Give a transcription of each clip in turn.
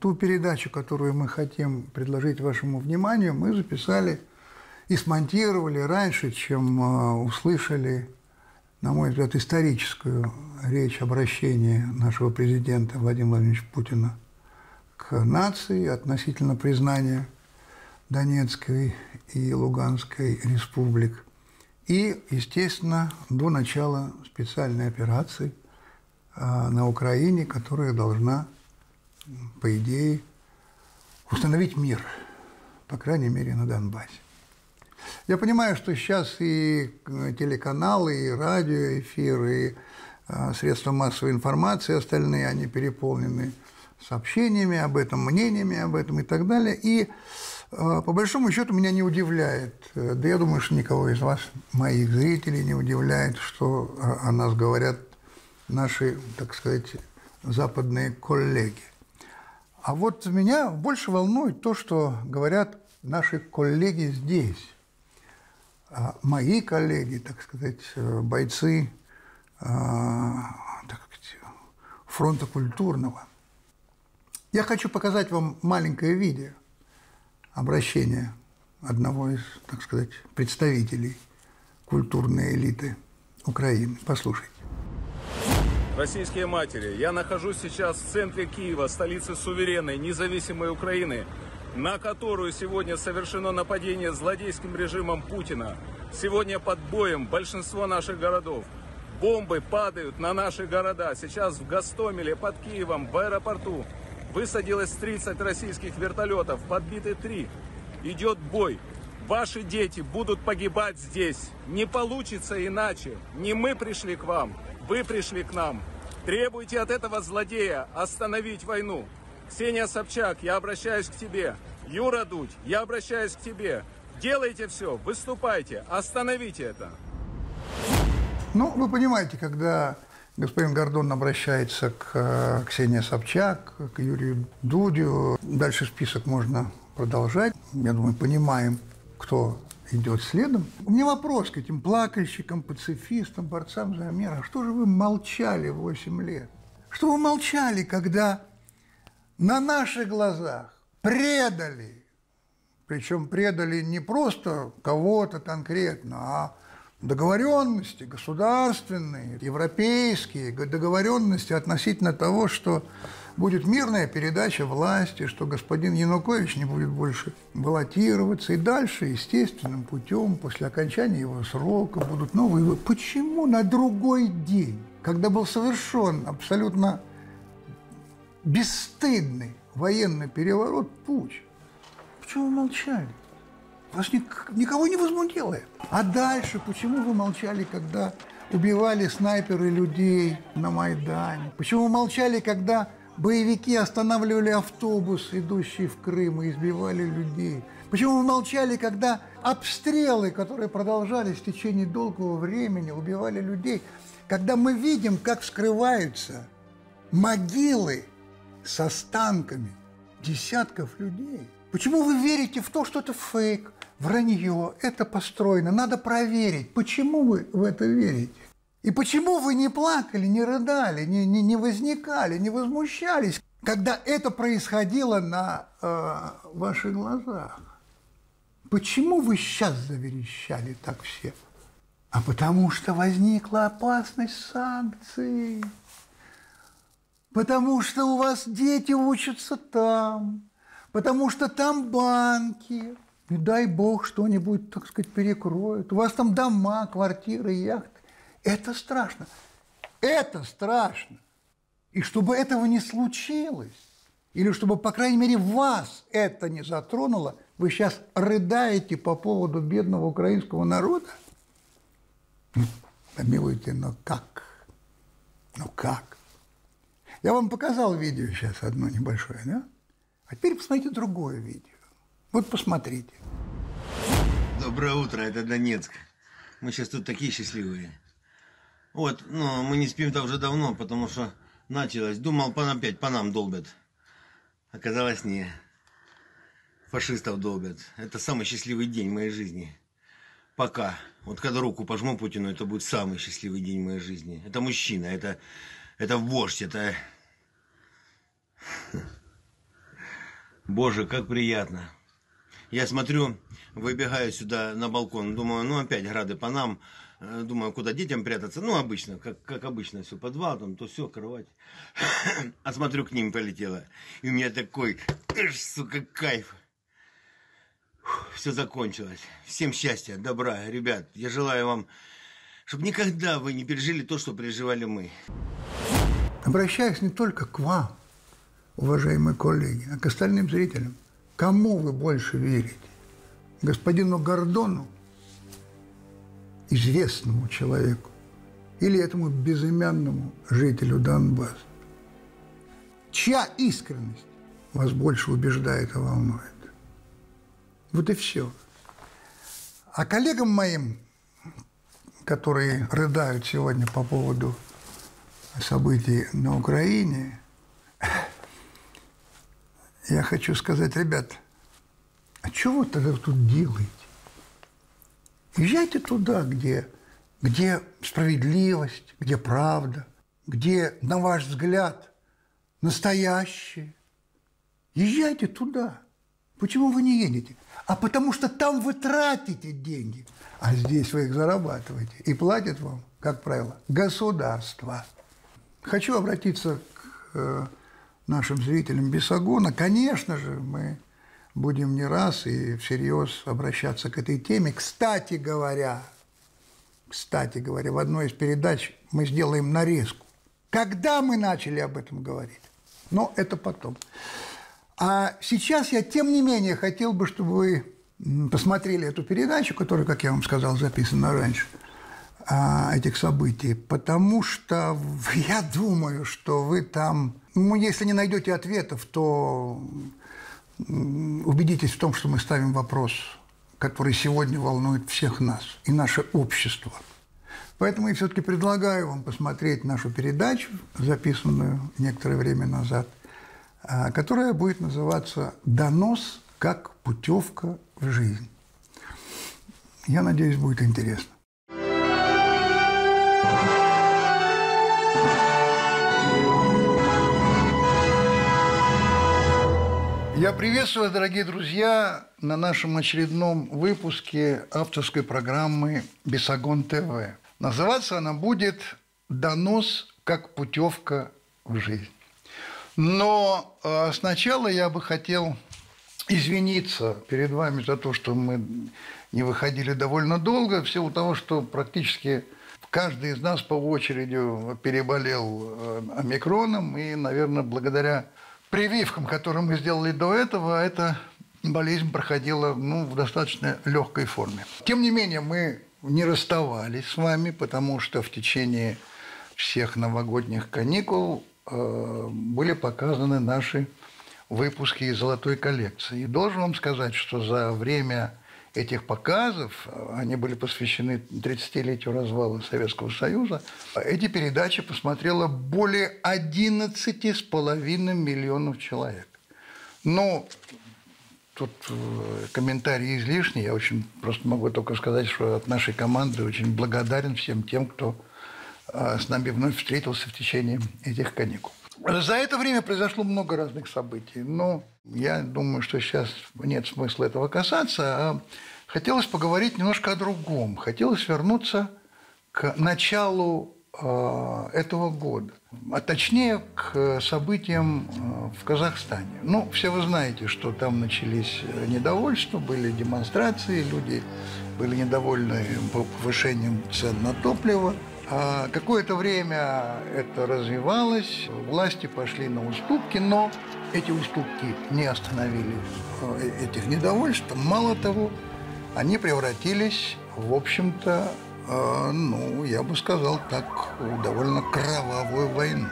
ту передачу, которую мы хотим предложить вашему вниманию, мы записали и смонтировали раньше, чем э, услышали, на мой взгляд, историческую речь обращения нашего президента Владимира Владимировича Путина к нации относительно признания Донецкой и Луганской республик. И, естественно, до начала специальной операции э, на Украине, которая должна, по идее, установить мир, по крайней мере, на Донбассе. Я понимаю, что сейчас и телеканалы, и радиоэфиры, и э, средства массовой информации остальные, они переполнены сообщениями об этом, мнениями об этом и так далее. И э, по большому счету меня не удивляет, э, да я думаю, что никого из вас, моих зрителей, не удивляет, что о нас говорят наши, так сказать, западные коллеги. А вот меня больше волнует то, что говорят наши коллеги здесь. А мои коллеги, так сказать, э, бойцы так сказать, фронта культурного. Я хочу показать вам маленькое видео обращения одного из, так сказать, представителей культурной элиты Украины. Послушайте. Российские матери, я нахожусь сейчас в центре Киева, столицы суверенной, независимой Украины, на которую сегодня совершено нападение злодейским режимом Путина. Сегодня под боем большинство наших городов. Бомбы падают на наши города. Сейчас в Гастомеле, под Киевом, в аэропорту высадилось 30 российских вертолетов, подбиты три. Идет бой. Ваши дети будут погибать здесь. Не получится иначе. Не мы пришли к вам, вы пришли к нам. Требуйте от этого злодея остановить войну. Ксения Собчак, я обращаюсь к тебе. Юра Дудь, я обращаюсь к тебе. Делайте все, выступайте, остановите это. Ну, вы понимаете, когда господин Гордон обращается к э, Ксении Собчак, к Юрию Дудю, дальше список можно продолжать. Я думаю, понимаем, кто идет следом. У меня вопрос к этим плакальщикам, пацифистам, борцам за мир. А что же вы молчали 8 лет? Что вы молчали, когда на наших глазах предали, причем предали не просто кого-то конкретно, а договоренности государственные, европейские, договоренности относительно того, что будет мирная передача власти, что господин Янукович не будет больше баллотироваться, и дальше естественным путем, после окончания его срока, будут новые выборы. Почему на другой день, когда был совершен абсолютно бесстыдный военный переворот, путь, почему вы молчали? Вас ник никого не возмутило это. А дальше, почему вы молчали, когда убивали снайперы людей на Майдане? Почему вы молчали, когда боевики останавливали автобус, идущий в Крым, и избивали людей? Почему вы молчали, когда обстрелы, которые продолжались в течение долгого времени, убивали людей? Когда мы видим, как вскрываются могилы с останками десятков людей. Почему вы верите в то, что это фейк? вранье, это построено, надо проверить, почему вы в это верите. И почему вы не плакали, не рыдали, не, не, не возникали, не возмущались, когда это происходило на э, ваших глазах? Почему вы сейчас заверещали так все? А потому что возникла опасность санкций. Потому что у вас дети учатся там. Потому что там банки не дай бог что-нибудь, так сказать, перекроют. У вас там дома, квартиры, яхты. Это страшно. Это страшно. И чтобы этого не случилось, или чтобы, по крайней мере, вас это не затронуло, вы сейчас рыдаете по поводу бедного украинского народа? Ну, помилуйте, но как? Ну как? Я вам показал видео сейчас одно небольшое, да? А теперь посмотрите другое видео. Вот посмотрите. Доброе утро, это Донецк. Мы сейчас тут такие счастливые. Вот, но мы не спим-то уже давно, потому что началось. Думал, по опять по нам долбят. Оказалось, не. Фашистов долбят. Это самый счастливый день моей жизни. Пока. Вот когда руку пожму Путину, это будет самый счастливый день моей жизни. Это мужчина, это, это вождь, это... Боже, как приятно. Я смотрю, выбегаю сюда на балкон, думаю, ну опять грады по нам. Э, думаю, куда детям прятаться. Ну, обычно, как, как обычно, все, подвал, там, то все, кровать. А смотрю, к ним полетела. И у меня такой, эх, сука, кайф. Все закончилось. Всем счастья, добра, ребят. Я желаю вам, чтобы никогда вы не пережили то, что переживали мы. Обращаюсь не только к вам, уважаемые коллеги, а к остальным зрителям. Кому вы больше верите? Господину Гордону, известному человеку, или этому безымянному жителю Донбасса? Чья искренность вас больше убеждает и волнует? Вот и все. А коллегам моим, которые рыдают сегодня по поводу событий на Украине, я хочу сказать, ребят, а что вы тогда тут делаете? Езжайте туда, где, где справедливость, где правда, где, на ваш взгляд, настоящее. Езжайте туда. Почему вы не едете? А потому что там вы тратите деньги, а здесь вы их зарабатываете. И платит вам, как правило, государство. Хочу обратиться к э, нашим зрителям Бесогона. Конечно же, мы будем не раз и всерьез обращаться к этой теме. Кстати говоря, кстати говоря, в одной из передач мы сделаем нарезку. Когда мы начали об этом говорить? Но это потом. А сейчас я, тем не менее, хотел бы, чтобы вы посмотрели эту передачу, которая, как я вам сказал, записана раньше, этих событий, потому что я думаю, что вы там, ну, если не найдете ответов, то убедитесь в том, что мы ставим вопрос, который сегодня волнует всех нас и наше общество. Поэтому я все-таки предлагаю вам посмотреть нашу передачу, записанную некоторое время назад, а, которая будет называться «Донос как путевка в жизнь». Я надеюсь, будет интересно. Я приветствую вас, дорогие друзья, на нашем очередном выпуске авторской программы «Бесогон ТВ». Называться она будет «Донос как путевка в жизнь». Но э, сначала я бы хотел извиниться перед вами за то, что мы не выходили довольно долго, в силу того, что практически каждый из нас по очереди переболел э, омикроном, и, наверное, благодаря прививкам, которые мы сделали до этого, эта болезнь проходила ну, в достаточно легкой форме. Тем не менее, мы не расставались с вами, потому что в течение всех новогодних каникул э, были показаны наши выпуски из золотой коллекции. И должен вам сказать, что за время этих показов, они были посвящены 30-летию развала Советского Союза, эти передачи посмотрело более 11,5 миллионов человек. Ну, тут э, комментарии излишние. Я очень просто могу только сказать, что от нашей команды очень благодарен всем тем, кто э, с нами вновь встретился в течение этих каникул. За это время произошло много разных событий, но я думаю, что сейчас нет смысла этого касаться, а хотелось поговорить немножко о другом. Хотелось вернуться к началу э, этого года, а точнее к событиям э, в Казахстане. Ну, все вы знаете, что там начались недовольства, были демонстрации, люди были недовольны повышением цен на топливо – а какое-то время это развивалось, власти пошли на уступки, но эти уступки не остановили э, этих недовольств. Мало того, они превратились, в общем-то, э, ну, я бы сказал так, довольно кровавую войну.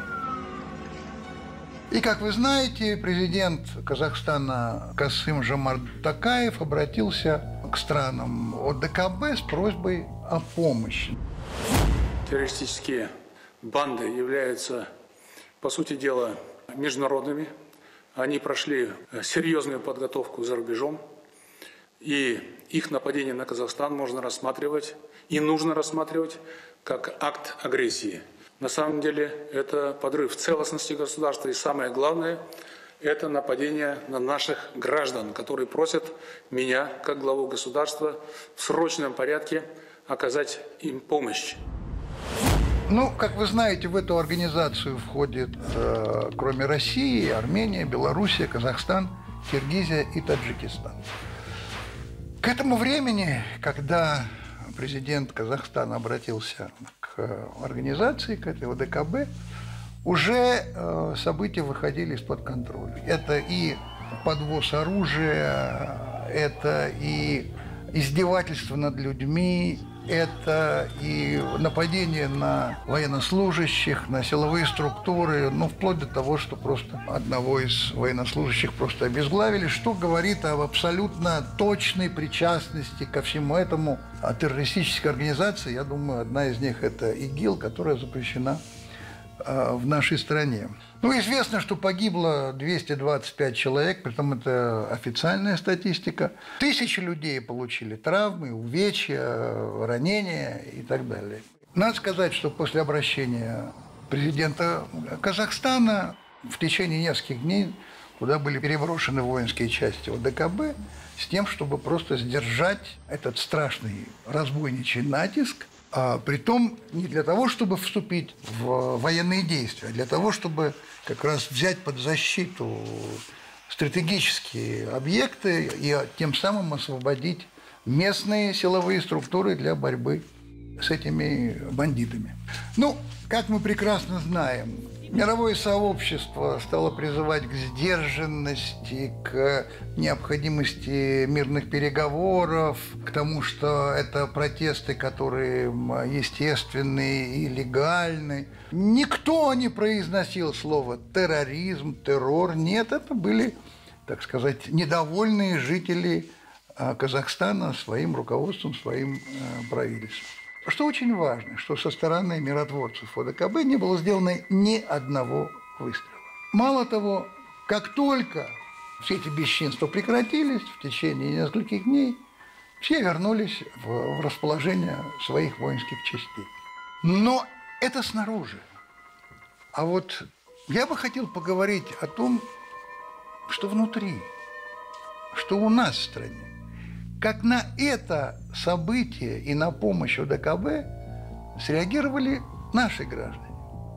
И, как вы знаете, президент Казахстана Касым Жамар Такаев обратился к странам ОДКБ с просьбой о помощи террористические банды являются, по сути дела, международными. Они прошли серьезную подготовку за рубежом. И их нападение на Казахстан можно рассматривать и нужно рассматривать как акт агрессии. На самом деле это подрыв целостности государства и самое главное, это нападение на наших граждан, которые просят меня, как главу государства, в срочном порядке оказать им помощь. Ну, как вы знаете, в эту организацию входит, э, кроме России, Армения, Белоруссия, Казахстан, Киргизия и Таджикистан. К этому времени, когда президент Казахстана обратился к организации, к этой ОДКБ, уже э, события выходили из-под контроля. Это и подвоз оружия, это и издевательство над людьми, это и нападение на военнослужащих, на силовые структуры, ну, вплоть до того, что просто одного из военнослужащих просто обезглавили, что говорит об абсолютно точной причастности ко всему этому а террористической организации. Я думаю, одна из них – это ИГИЛ, которая запрещена а, в нашей стране. Ну, известно, что погибло 225 человек, притом это официальная статистика. Тысячи людей получили травмы, увечья, ранения и так далее. Надо сказать, что после обращения президента Казахстана в течение нескольких дней куда были переброшены воинские части ОДКБ с тем, чтобы просто сдержать этот страшный разбойничий натиск, а притом не для того, чтобы вступить в военные действия, а для того, чтобы как раз взять под защиту стратегические объекты и тем самым освободить местные силовые структуры для борьбы с этими бандитами. Ну, как мы прекрасно знаем, Мировое сообщество стало призывать к сдержанности, к необходимости мирных переговоров, к тому, что это протесты, которые естественные и легальны. Никто не произносил слово терроризм, террор. Нет, это были, так сказать, недовольные жители а, Казахстана своим руководством, своим э, правительством. Что очень важно, что со стороны миротворцев ОДКБ не было сделано ни одного выстрела. Мало того, как только все эти бесчинства прекратились в течение нескольких дней, все вернулись в, расположение своих воинских частей. Но это снаружи. А вот я бы хотел поговорить о том, что внутри, что у нас в стране как на это событие и на помощь ОДКБ среагировали наши граждане.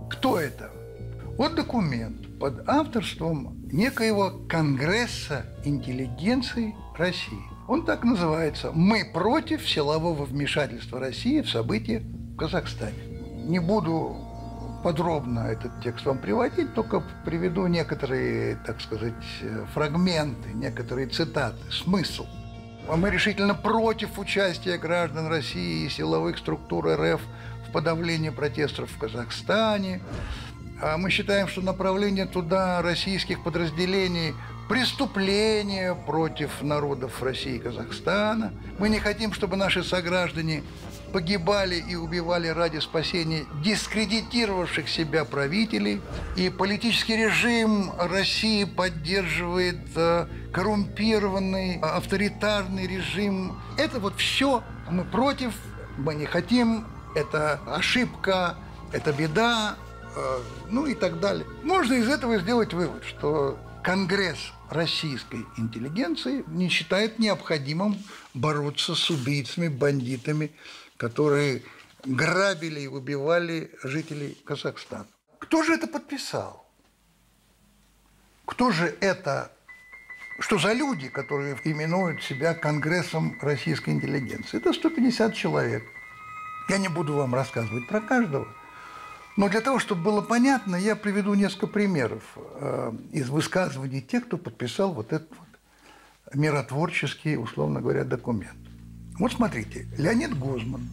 Кто это? Вот документ под авторством некоего Конгресса интеллигенции России. Он так называется «Мы против силового вмешательства России в события в Казахстане». Не буду подробно этот текст вам приводить, только приведу некоторые, так сказать, фрагменты, некоторые цитаты, смысл – мы решительно против участия граждан России и силовых структур РФ в подавлении протестов в Казахстане. А мы считаем, что направление туда российских подразделений – преступление против народов России и Казахстана. Мы не хотим, чтобы наши сограждане погибали и убивали ради спасения дискредитировавших себя правителей. И политический режим России поддерживает э, коррумпированный, э, авторитарный режим. Это вот все мы против, мы не хотим, это ошибка, это беда, э, ну и так далее. Можно из этого сделать вывод, что Конгресс российской интеллигенции не считает необходимым бороться с убийцами, бандитами, которые грабили и убивали жителей Казахстана. Кто же это подписал? Кто же это, что за люди, которые именуют себя Конгрессом российской интеллигенции? Это 150 человек. Я не буду вам рассказывать про каждого, но для того, чтобы было понятно, я приведу несколько примеров э, из высказываний тех, кто подписал вот этот вот миротворческий, условно говоря, документ. Вот смотрите, Леонид Гозман,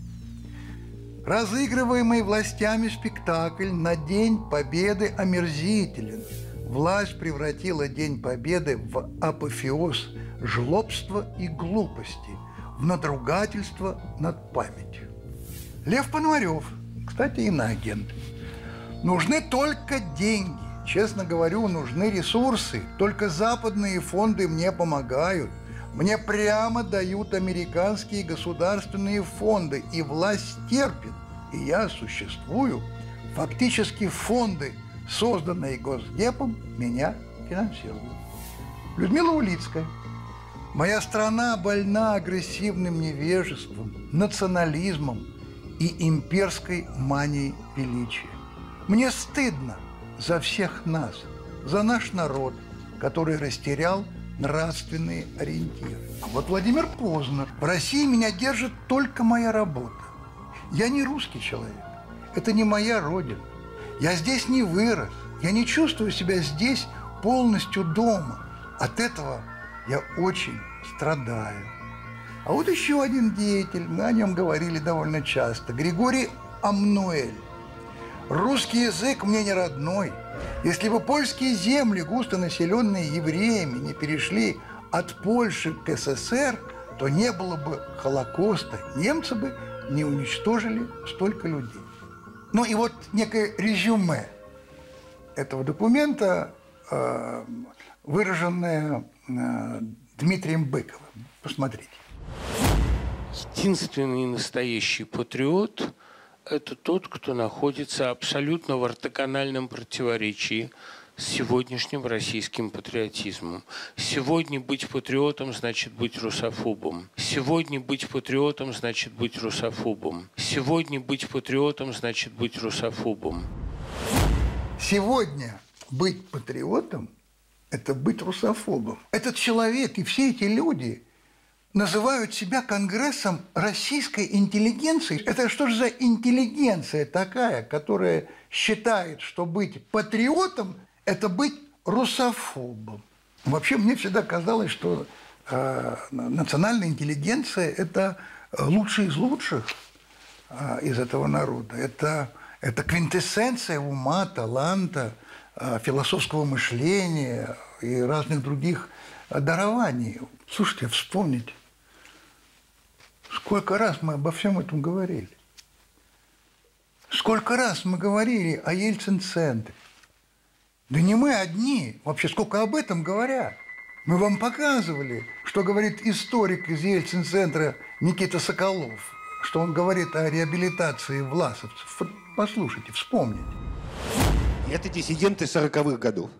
разыгрываемый властями спектакль на День Победы омерзителен. Власть превратила День Победы в апофеоз жлобства и глупости, в надругательство над памятью. Лев Пономарев, кстати, иноагент. Нужны только деньги. Честно говорю, нужны ресурсы. Только западные фонды мне помогают – мне прямо дают американские государственные фонды, и власть терпит, и я существую. Фактически фонды, созданные Госдепом, меня финансирую. Людмила Улицкая. Моя страна больна агрессивным невежеством, национализмом и имперской манией величия. Мне стыдно за всех нас, за наш народ, который растерял нравственные ориентиры. А вот Владимир Познер. В России меня держит только моя работа. Я не русский человек. Это не моя родина. Я здесь не вырос. Я не чувствую себя здесь полностью дома. От этого я очень страдаю. А вот еще один деятель, мы о нем говорили довольно часто, Григорий Амнуэль. Русский язык мне не родной. Если бы польские земли, густо населенные евреями, не перешли от Польши к СССР, то не было бы Холокоста. Немцы бы не уничтожили столько людей. Ну и вот некое резюме этого документа, э, выраженное э, Дмитрием Быковым. Посмотрите. Единственный настоящий патриот – это тот, кто находится абсолютно в ортогональном противоречии с сегодняшним российским патриотизмом. Сегодня быть патриотом значит быть русофобом. Сегодня быть патриотом значит быть русофобом. Сегодня быть патриотом значит быть русофобом. Сегодня быть патриотом – это быть русофобом. Этот человек и все эти люди называют себя Конгрессом российской интеллигенции. Это что же за интеллигенция такая, которая считает, что быть патриотом это быть русофобом. Вообще мне всегда казалось, что э, национальная интеллигенция – это лучший из лучших э, из этого народа. Это, это квинтэссенция ума, таланта, э, философского мышления и разных других дарований. Слушайте, вспомните, сколько раз мы обо всем этом говорили. Сколько раз мы говорили о Ельцин-центре, да не мы одни. Вообще, сколько об этом говорят. Мы вам показывали, что говорит историк из Ельцин-центра Никита Соколов, что он говорит о реабилитации власовцев. Послушайте, вспомните. Это диссиденты 40-х годов.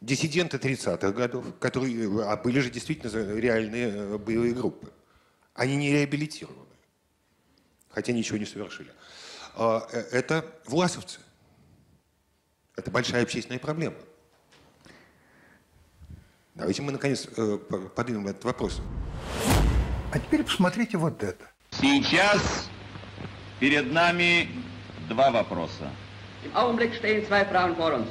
Диссиденты 30-х годов, которые а были же действительно реальные э, боевые группы. Они не реабилитированы, хотя ничего не совершили. А, э, это власовцы. Это большая общественная проблема. Давайте мы, наконец, э, поднимем этот вопрос. А теперь посмотрите вот это. Сейчас перед нами два вопроса. Im Augenblick stehen zwei Fragen vor uns.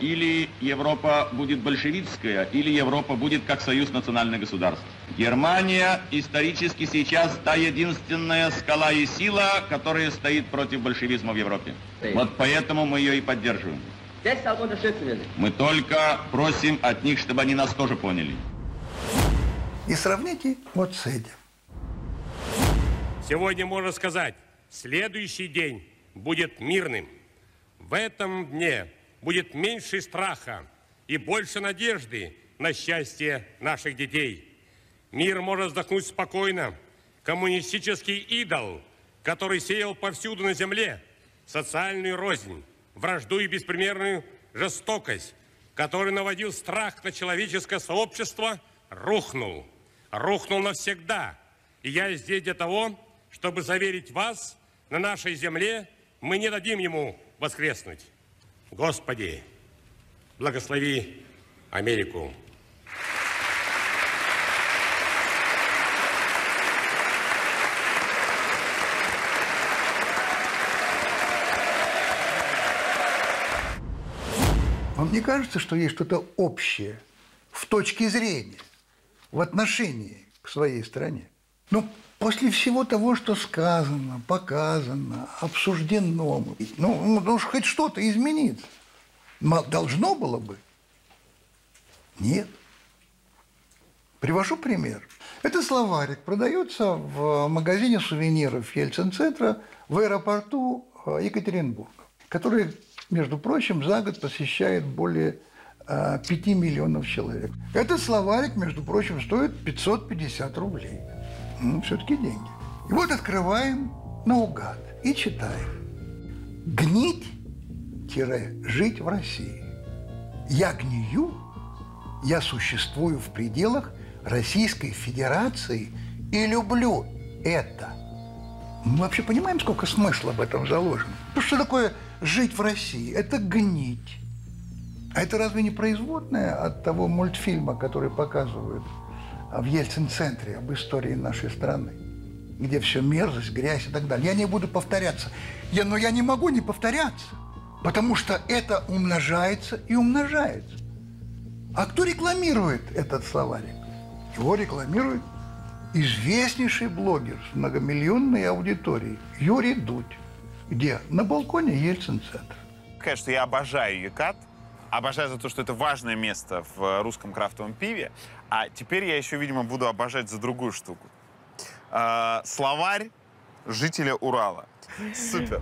Или Европа будет большевистская, или Европа будет как союз национальных государств. Германия исторически сейчас та единственная скала и сила, которая стоит против большевизма в Европе. Вот поэтому мы ее и поддерживаем. Мы только просим от них, чтобы они нас тоже поняли. И сравните вот с этим. Сегодня можно сказать, следующий день будет мирным. В этом дне будет меньше страха и больше надежды на счастье наших детей. Мир может вздохнуть спокойно. Коммунистический идол, который сеял повсюду на земле социальную рознь, вражду и беспримерную жестокость, который наводил страх на человеческое сообщество, рухнул. Рухнул навсегда. И я здесь для того, чтобы заверить вас, на нашей земле мы не дадим ему воскреснуть. Господи, благослови Америку. Вам не кажется, что есть что-то общее в точке зрения, в отношении к своей стране? Ну, после всего того, что сказано, показано, обсуждено, ну, ну уж хоть что-то изменится. Должно было бы. Нет. Привожу пример. Это словарик продается в магазине сувениров Ельцин-центра в аэропорту э, Екатеринбурга, который между прочим, за год посещает более 5 э, миллионов человек. Этот словарик, между прочим, стоит 550 рублей. Ну, все-таки деньги. И вот открываем наугад и читаем. Гнить-жить в России. Я гнию, я существую в пределах Российской Федерации и люблю это. Мы вообще понимаем, сколько смысла в этом заложено? Ну, что такое жить в России? Это гнить. А это разве не производное от того мультфильма, который показывают в Ельцин-центре об истории нашей страны? Где все мерзость, грязь и так далее. Я не буду повторяться. Я, но я не могу не повторяться. Потому что это умножается и умножается. А кто рекламирует этот словарик? Его рекламирует известнейший блогер с многомиллионной аудиторией Юрий Дудь. Где? На балконе Ельцин-центр. Конечно, я обожаю Екат. Обожаю за то, что это важное место в русском крафтовом пиве. А теперь я еще, видимо, буду обожать за другую штуку. Э, словарь жителя Урала. Супер.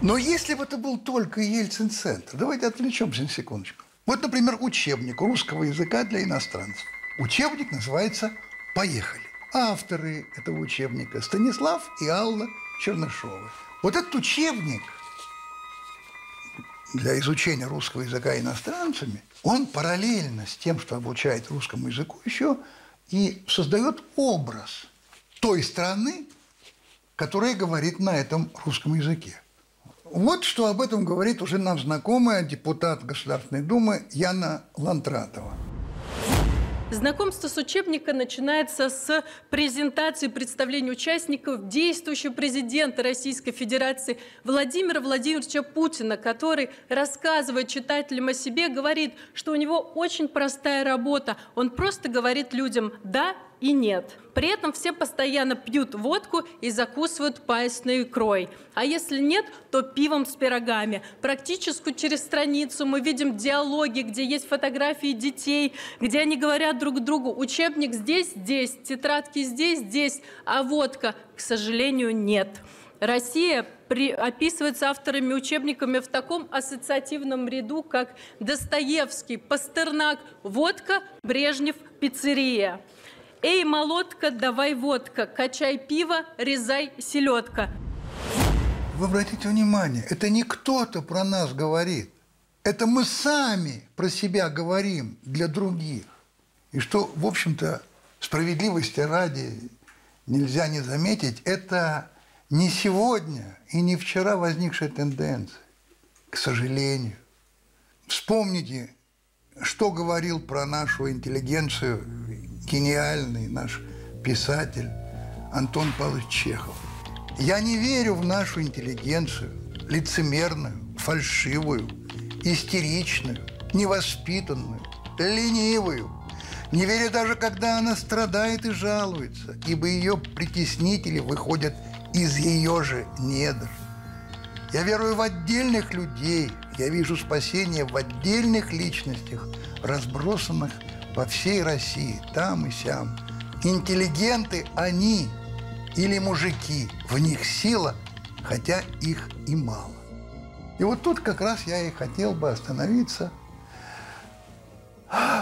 Но если бы это был только Ельцин-центр, давайте отвлечемся на секундочку. Вот, например, учебник русского языка для иностранцев. Учебник называется «Поехали». Авторы этого учебника – Станислав и Алла Чернышовы. Вот этот учебник для изучения русского языка иностранцами, он параллельно с тем, что обучает русскому языку, еще и создает образ той страны, которая говорит на этом русском языке. Вот что об этом говорит уже нам знакомая депутат Государственной Думы Яна Лантратова. Знакомство с учебником начинается с презентации представления участников действующего президента Российской Федерации Владимира Владимировича Путина, который, рассказывая читателям о себе, говорит, что у него очень простая работа. Он просто говорит людям «да» и нет. При этом все постоянно пьют водку и закусывают паечной икрой. А если нет, то пивом с пирогами. Практически через страницу мы видим диалоги, где есть фотографии детей, где они говорят друг другу, учебник здесь, здесь, тетрадки здесь, здесь, а водка, к сожалению, нет. Россия при, описывается авторами учебниками в таком ассоциативном ряду, как Достоевский, Пастернак, водка, Брежнев, пиццерия. Эй, молотка, давай водка, качай пиво, резай селедка. Вы обратите внимание, это не кто-то про нас говорит. Это мы сами про себя говорим для других. И что, в общем-то, справедливости ради нельзя не заметить, это не сегодня и не вчера возникшая тенденция, к сожалению. Вспомните, что говорил про нашу интеллигенцию гениальный наш писатель Антон Павлович Чехов. Я не верю в нашу интеллигенцию, лицемерную, фальшивую, истеричную, невоспитанную, ленивую. Не верю даже, когда она страдает и жалуется, ибо ее притеснители выходят из ее же недр. Я верую в отдельных людей, я вижу спасение в отдельных личностях, разбросанных по всей России, там и сям. Интеллигенты они или мужики, в них сила, хотя их и мало. И вот тут как раз я и хотел бы остановиться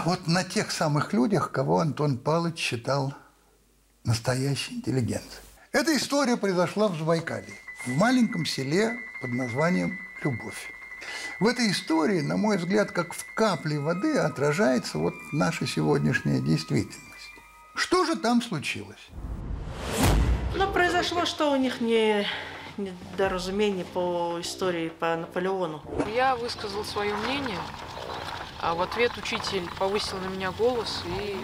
вот на тех самых людях, кого Антон Павлович считал настоящей интеллигенцией. Эта история произошла в Забайкалье, в маленьком селе под названием Любовь. В этой истории, на мой взгляд, как в капле воды отражается вот наша сегодняшняя действительность. Что же там случилось? Ну, произошло, что у них не недоразумение по истории по Наполеону. Я высказал свое мнение, а в ответ учитель повысил на меня голос и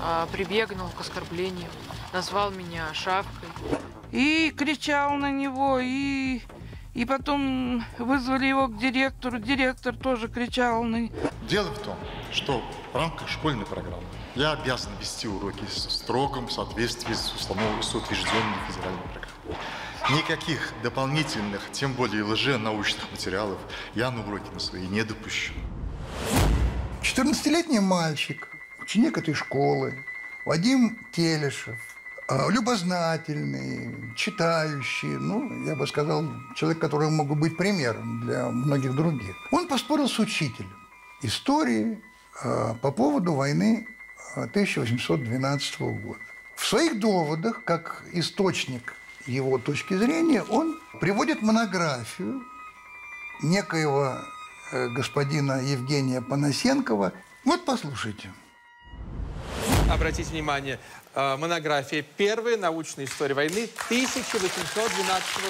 а, прибегнул к оскорблениям, назвал меня шавкой. И кричал на него, и и потом вызвали его к директору. Директор тоже кричал. на. Дело в том, что в рамках школьной программы я обязан вести уроки в строгом соответствии с, установленной, с утвержденной федеральной программой. Никаких дополнительных, тем более лженаучных материалов я на уроки на свои не допущу. 14-летний мальчик, ученик этой школы, Вадим Телешев, любознательный, читающий, ну, я бы сказал, человек, который мог бы быть примером для многих других. Он поспорил с учителем истории а, по поводу войны 1812 а, года. В своих доводах, как источник его точки зрения, он приводит монографию некоего э, господина Евгения Панасенкова. Вот послушайте. Обратите внимание, монография «Первая научная история войны» 1812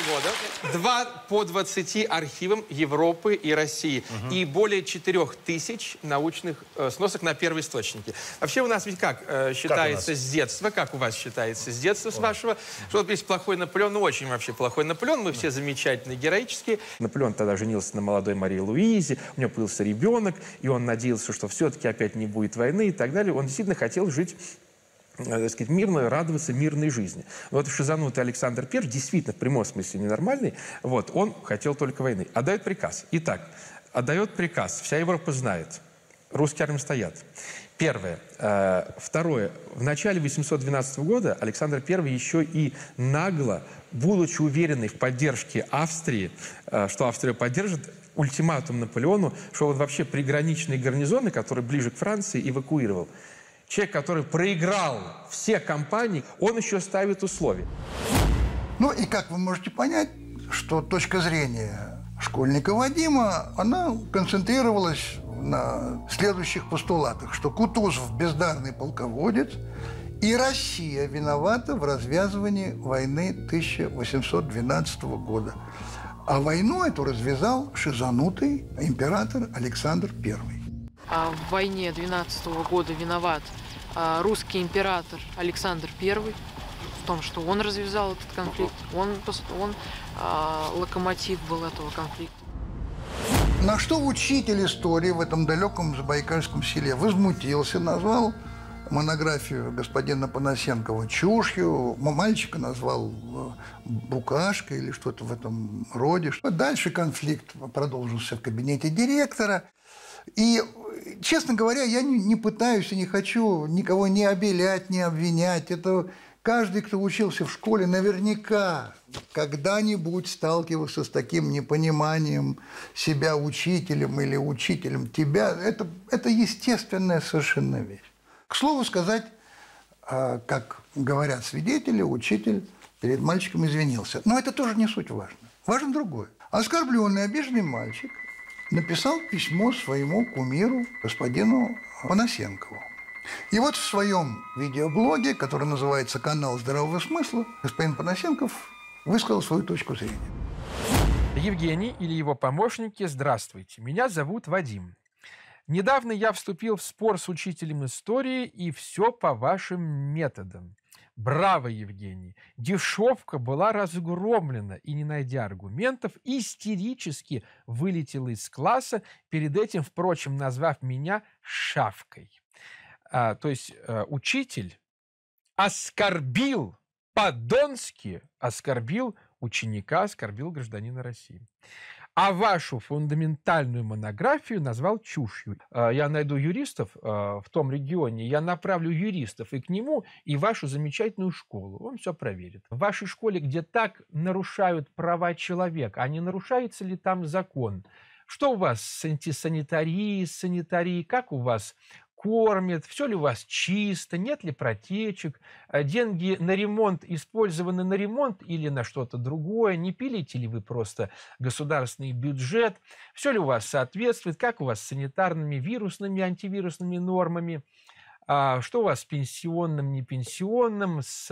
года. Два по 20 архивам Европы и России. Мгм. И более 4 тысяч научных э, сносок на первоисточники. Вообще у нас ведь как э, считается с детства, как у вас считается с детства, с вашего, что вот есть плохой Наполеон, ну очень вообще плохой Наполеон, мы все замечательные, героические. Наполеон тогда женился на молодой Марии Луизе, у него появился ребенок, и он надеялся, что все-таки опять не будет войны и так далее. Он действительно хотел жить э, так сказать, мирно, радоваться мирной жизни. Вот шизанутый Александр I, действительно, в прямом смысле ненормальный, вот, он хотел только войны. Отдает приказ. Итак, отдает приказ, вся Европа знает. Русские армии стоят. Первое. Э, Второе. В начале 812 года Александр I еще и нагло, будучи уверенный в поддержке Австрии, э, что Австрия поддержит, ультиматум Наполеону, что он вообще приграничные гарнизоны, которые ближе к Франции, эвакуировал. Человек, который проиграл все кампании, он еще ставит условия. Ну и как вы можете понять, что точка зрения школьника Вадима, она концентрировалась на следующих постулатах, что Кутузов бездарный полководец, и Россия виновата в развязывании войны 1812 года. А войну эту развязал шизанутый император Александр I. А в войне 12 года виноват а, русский император Александр I в том, что он развязал этот конфликт. Он, он а, локомотив был этого конфликта. На что учитель истории в этом далеком Забайкальском селе возмутился, назвал монографию господина Панасенкова чушью, мальчика назвал э, букашкой или что-то в этом роде. Дальше конфликт продолжился в кабинете директора. И, честно говоря, я не, не пытаюсь и не хочу никого не обелять, не обвинять. Это каждый, кто учился в школе, наверняка когда-нибудь сталкивался с таким непониманием себя учителем или учителем тебя. Это, это естественная совершенно вещь. К слову сказать, а, как говорят свидетели, учитель перед мальчиком извинился. Но это тоже не суть важно. Важно другое. Оскорбленный, обиженный мальчик написал письмо своему кумиру, господину Панасенкову. И вот в своем видеоблоге, который называется «Канал здравого смысла», господин Панасенков высказал свою точку зрения. Евгений или его помощники, здравствуйте. Меня зовут Вадим. Недавно я вступил в спор с учителем истории, и все по вашим методам. Браво, Евгений! Дешевка была разгромлена, и, не найдя аргументов, истерически вылетела из класса, перед этим, впрочем, назвав меня шавкой. А, то есть э, учитель оскорбил по-донски, оскорбил ученика, оскорбил гражданина России. А вашу фундаментальную монографию назвал чушью. Э, Я найду юристов э, в том регионе, я направлю юристов и к нему, и вашу замечательную школу. Он все проверит. В вашей школе, где так нарушают права человека, а не нарушается ли там закон? Что у вас с антисанитарией, с санитарией? Как у вас кормят, все ли у вас чисто, нет ли протечек, а деньги на ремонт использованы на ремонт или на что-то другое, не пилите ли вы просто государственный бюджет, все ли у вас соответствует, как у вас с санитарными, вирусными, антивирусными нормами, а что у вас с пенсионным, не пенсионным, с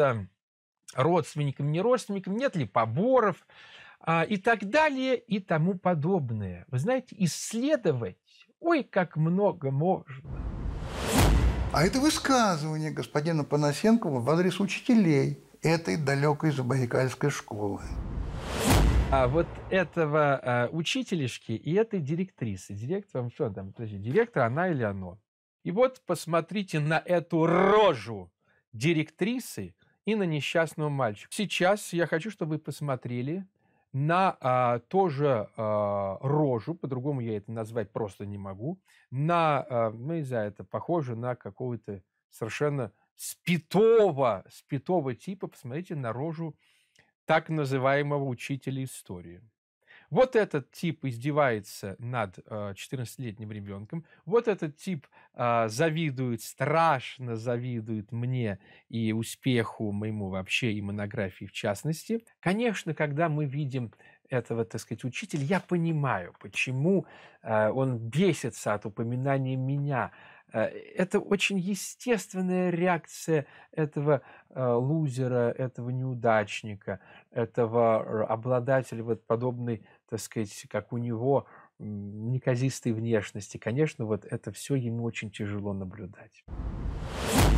родственниками, не родственниками, нет ли поборов а, и так далее и тому подобное. Вы знаете, исследовать, ой, как много можно. А это высказывание господина Панасенкова в адрес учителей этой далекой Забайкальской школы. А вот этого а, учителишки и этой директрисы. Директор, что там, подожди, директор, она или оно? И вот посмотрите на эту рожу директрисы и на несчастного мальчика. Сейчас я хочу, чтобы вы посмотрели на а, тоже а, рожу, по-другому я это назвать просто не могу, на, а, ну, не знаю, это похоже на какого-то совершенно спитого, спитого типа. Посмотрите на рожу так называемого учителя истории. Вот этот тип издевается над э, 14-летним ребенком. Вот этот тип э, завидует, страшно завидует мне и успеху моему вообще, и монографии в частности. Конечно, когда мы видим этого, так сказать, учителя, я понимаю, почему э, он бесится от упоминания меня. Э, это очень естественная реакция этого э, лузера, этого неудачника, этого обладателя вот подобной, так сказать, как у него, неказистой внешности. Конечно, вот это все ему очень тяжело наблюдать.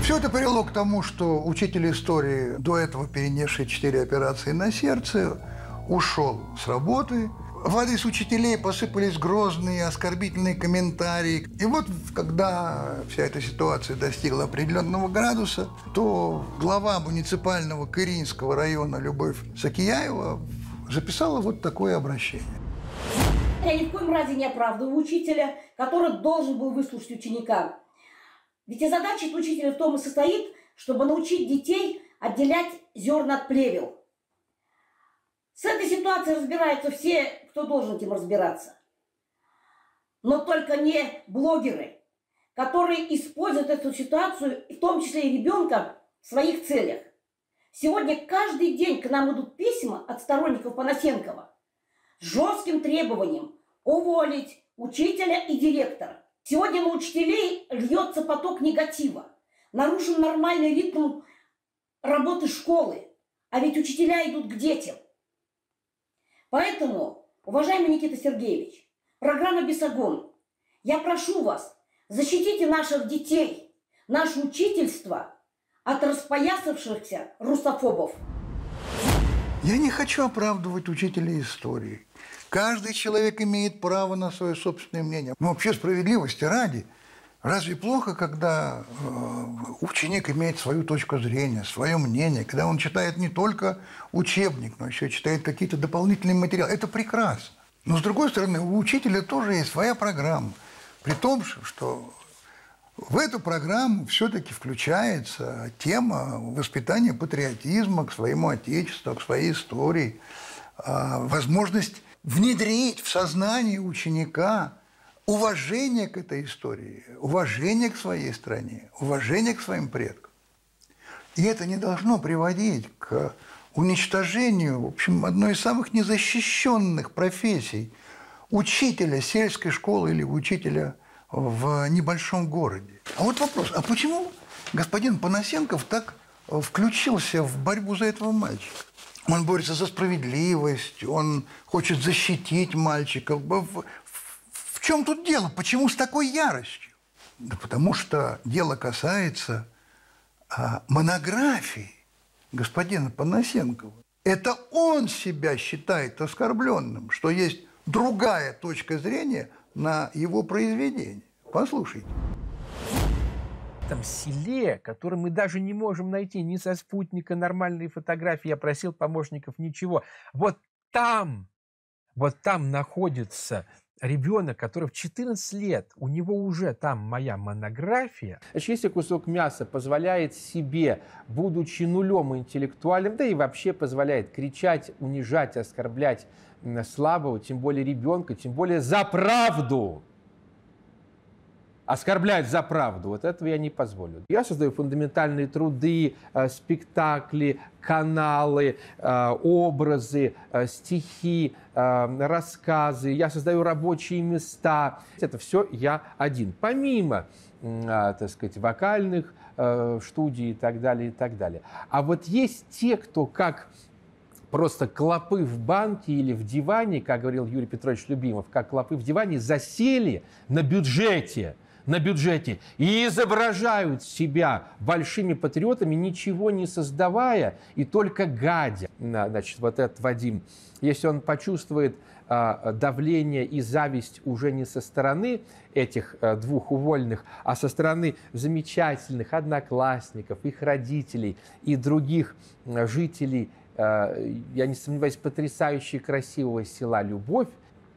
Все это привело к тому, что учитель истории, до этого перенесший четыре операции на сердце, ушел с работы. В адрес учителей посыпались грозные, оскорбительные комментарии. И вот, когда вся эта ситуация достигла определенного градуса, то глава муниципального Кыринского района Любовь Сакияева записала вот такое обращение. Я ни в коем разе не оправдываю учителя, который должен был выслушать ученика. Ведь и задача учителя в том и состоит, чтобы научить детей отделять зерна от плевел. С этой ситуацией разбираются все, кто должен этим разбираться. Но только не блогеры, которые используют эту ситуацию, в том числе и ребенка, в своих целях. Сегодня каждый день к нам идут письма от сторонников Панасенкова с жестким требованием уволить учителя и директора. Сегодня на учителей льется поток негатива. Нарушен нормальный ритм работы школы. А ведь учителя идут к детям. Поэтому, уважаемый Никита Сергеевич, программа «Бесогон», я прошу вас, защитите наших детей, наше учительство от распоясавшихся русофобов. Я не хочу оправдывать учителей истории. Каждый человек имеет право на свое собственное мнение. Но вообще справедливости ради – Разве плохо, когда э, ученик имеет свою точку зрения, свое мнение, когда он читает не только учебник, но еще читает какие-то дополнительные материалы? Это прекрасно. Но, с другой стороны, у учителя тоже есть своя программа. При том, что в эту программу все-таки включается тема воспитания патриотизма к своему отечеству, к своей истории, а, возможность внедрить в сознание ученика уважение к этой истории, уважение к своей стране, уважение к своим предкам. И это не должно приводить к уничтожению, в общем, одной из самых незащищенных профессий учителя сельской школы или учителя в небольшом городе. А вот вопрос, а почему господин Панасенков так включился в борьбу за этого мальчика? Он борется за справедливость, он хочет защитить мальчика чем тут дело? Почему с такой яростью? Да потому что дело касается а, монографии господина Панасенкова. Это он себя считает оскорбленным, что есть другая точка зрения на его произведение. Послушайте. В этом селе, которое мы даже не можем найти ни со спутника нормальные фотографии, я просил помощников, ничего. Вот там, вот там находится ребенок, который в 14 лет, у него уже там моя монография. Значит, если кусок мяса позволяет себе, будучи нулем интеллектуальным, да и вообще позволяет кричать, унижать, оскорблять слабого, тем более ребенка, тем более за правду, оскорблять за правду, вот этого я не позволю. Я создаю фундаментальные труды, э, спектакли, каналы, э, образы, э, стихи, рассказы, я создаю рабочие места. Это все я один. Помимо, так сказать, вокальных студий и так далее, и так далее. А вот есть те, кто как просто клопы в банке или в диване, как говорил Юрий Петрович Любимов, как клопы в диване, засели на бюджете – на бюджете и изображают себя большими патриотами, ничего не создавая и только гадя. Значит, вот этот Вадим, если он почувствует а, давление и зависть уже не со стороны этих а, двух увольных, а со стороны замечательных одноклассников, их родителей и других а, жителей, я не сомневаюсь, потрясающе красивого села Любовь,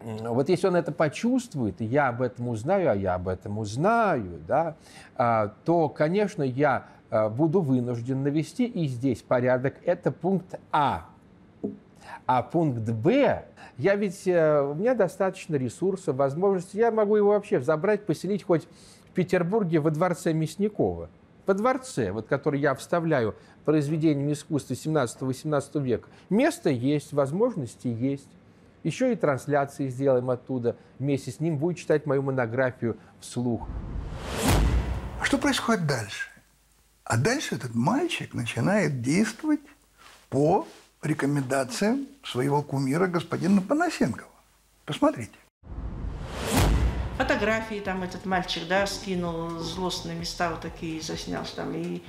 вот если он это почувствует, и я об этом узнаю, а я об этом узнаю, да, а, то, конечно, я а, буду вынужден навести и здесь порядок. Это пункт А. А пункт Б, я ведь, э, у меня достаточно ресурсов, возможностей, я могу его вообще забрать, поселить хоть в Петербурге во дворце Мясникова. Во дворце, вот, который я вставляю произведением искусства 17-18 века. Место есть, возможности есть. Еще и трансляции сделаем оттуда. Вместе с ним будет читать мою монографию вслух. А что происходит дальше? А дальше этот мальчик начинает действовать по рекомендациям своего кумира господина Панасенкова. Посмотрите. Фотографии там этот мальчик, да, скинул злостные места вот такие заснял, там и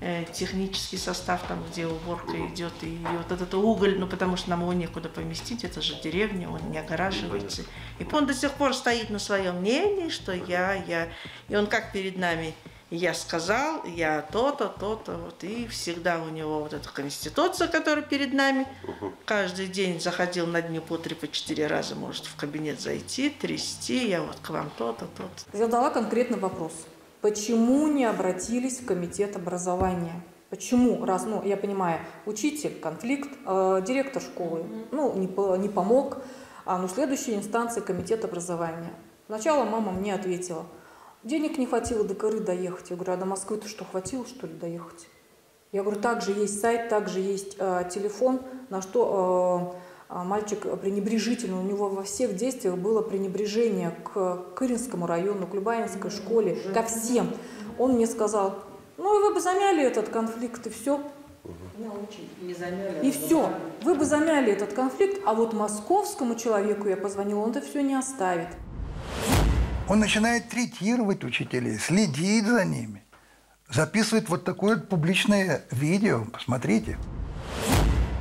э, технический состав там, где уборка идет, и, и вот этот уголь, ну потому что нам его некуда поместить, это же деревня, он не огораживается. И он до сих пор стоит на своем мнении, что я, я, и он как перед нами я сказал, я то-то, то-то, вот, и всегда у него вот эта конституция, которая перед нами, каждый день заходил на дню по три, по четыре раза, может в кабинет зайти, трясти, я вот к вам то-то, то-то. Я задала конкретный вопрос. Почему не обратились в комитет образования? Почему? Раз, ну, я понимаю, учитель, конфликт, э, директор школы, ну, не, по, не помог, а ну, следующая инстанция комитет образования. Сначала мама мне ответила – Денег не хватило до Коры доехать. Я говорю, а до Москвы-то что, хватило, что ли, доехать? Я говорю, также есть сайт, также есть э, телефон, на что э, мальчик пренебрежительно, у него во всех действиях было пренебрежение к Кыринскому району, к Любаинской школе, ко всем. Он мне сказал, ну и вы бы замяли этот конфликт, и все. И все. Вы бы замяли этот конфликт, а вот московскому человеку я позвонила, он это все не оставит. Он начинает третировать учителей, следить за ними. Записывает вот такое публичное видео. Посмотрите.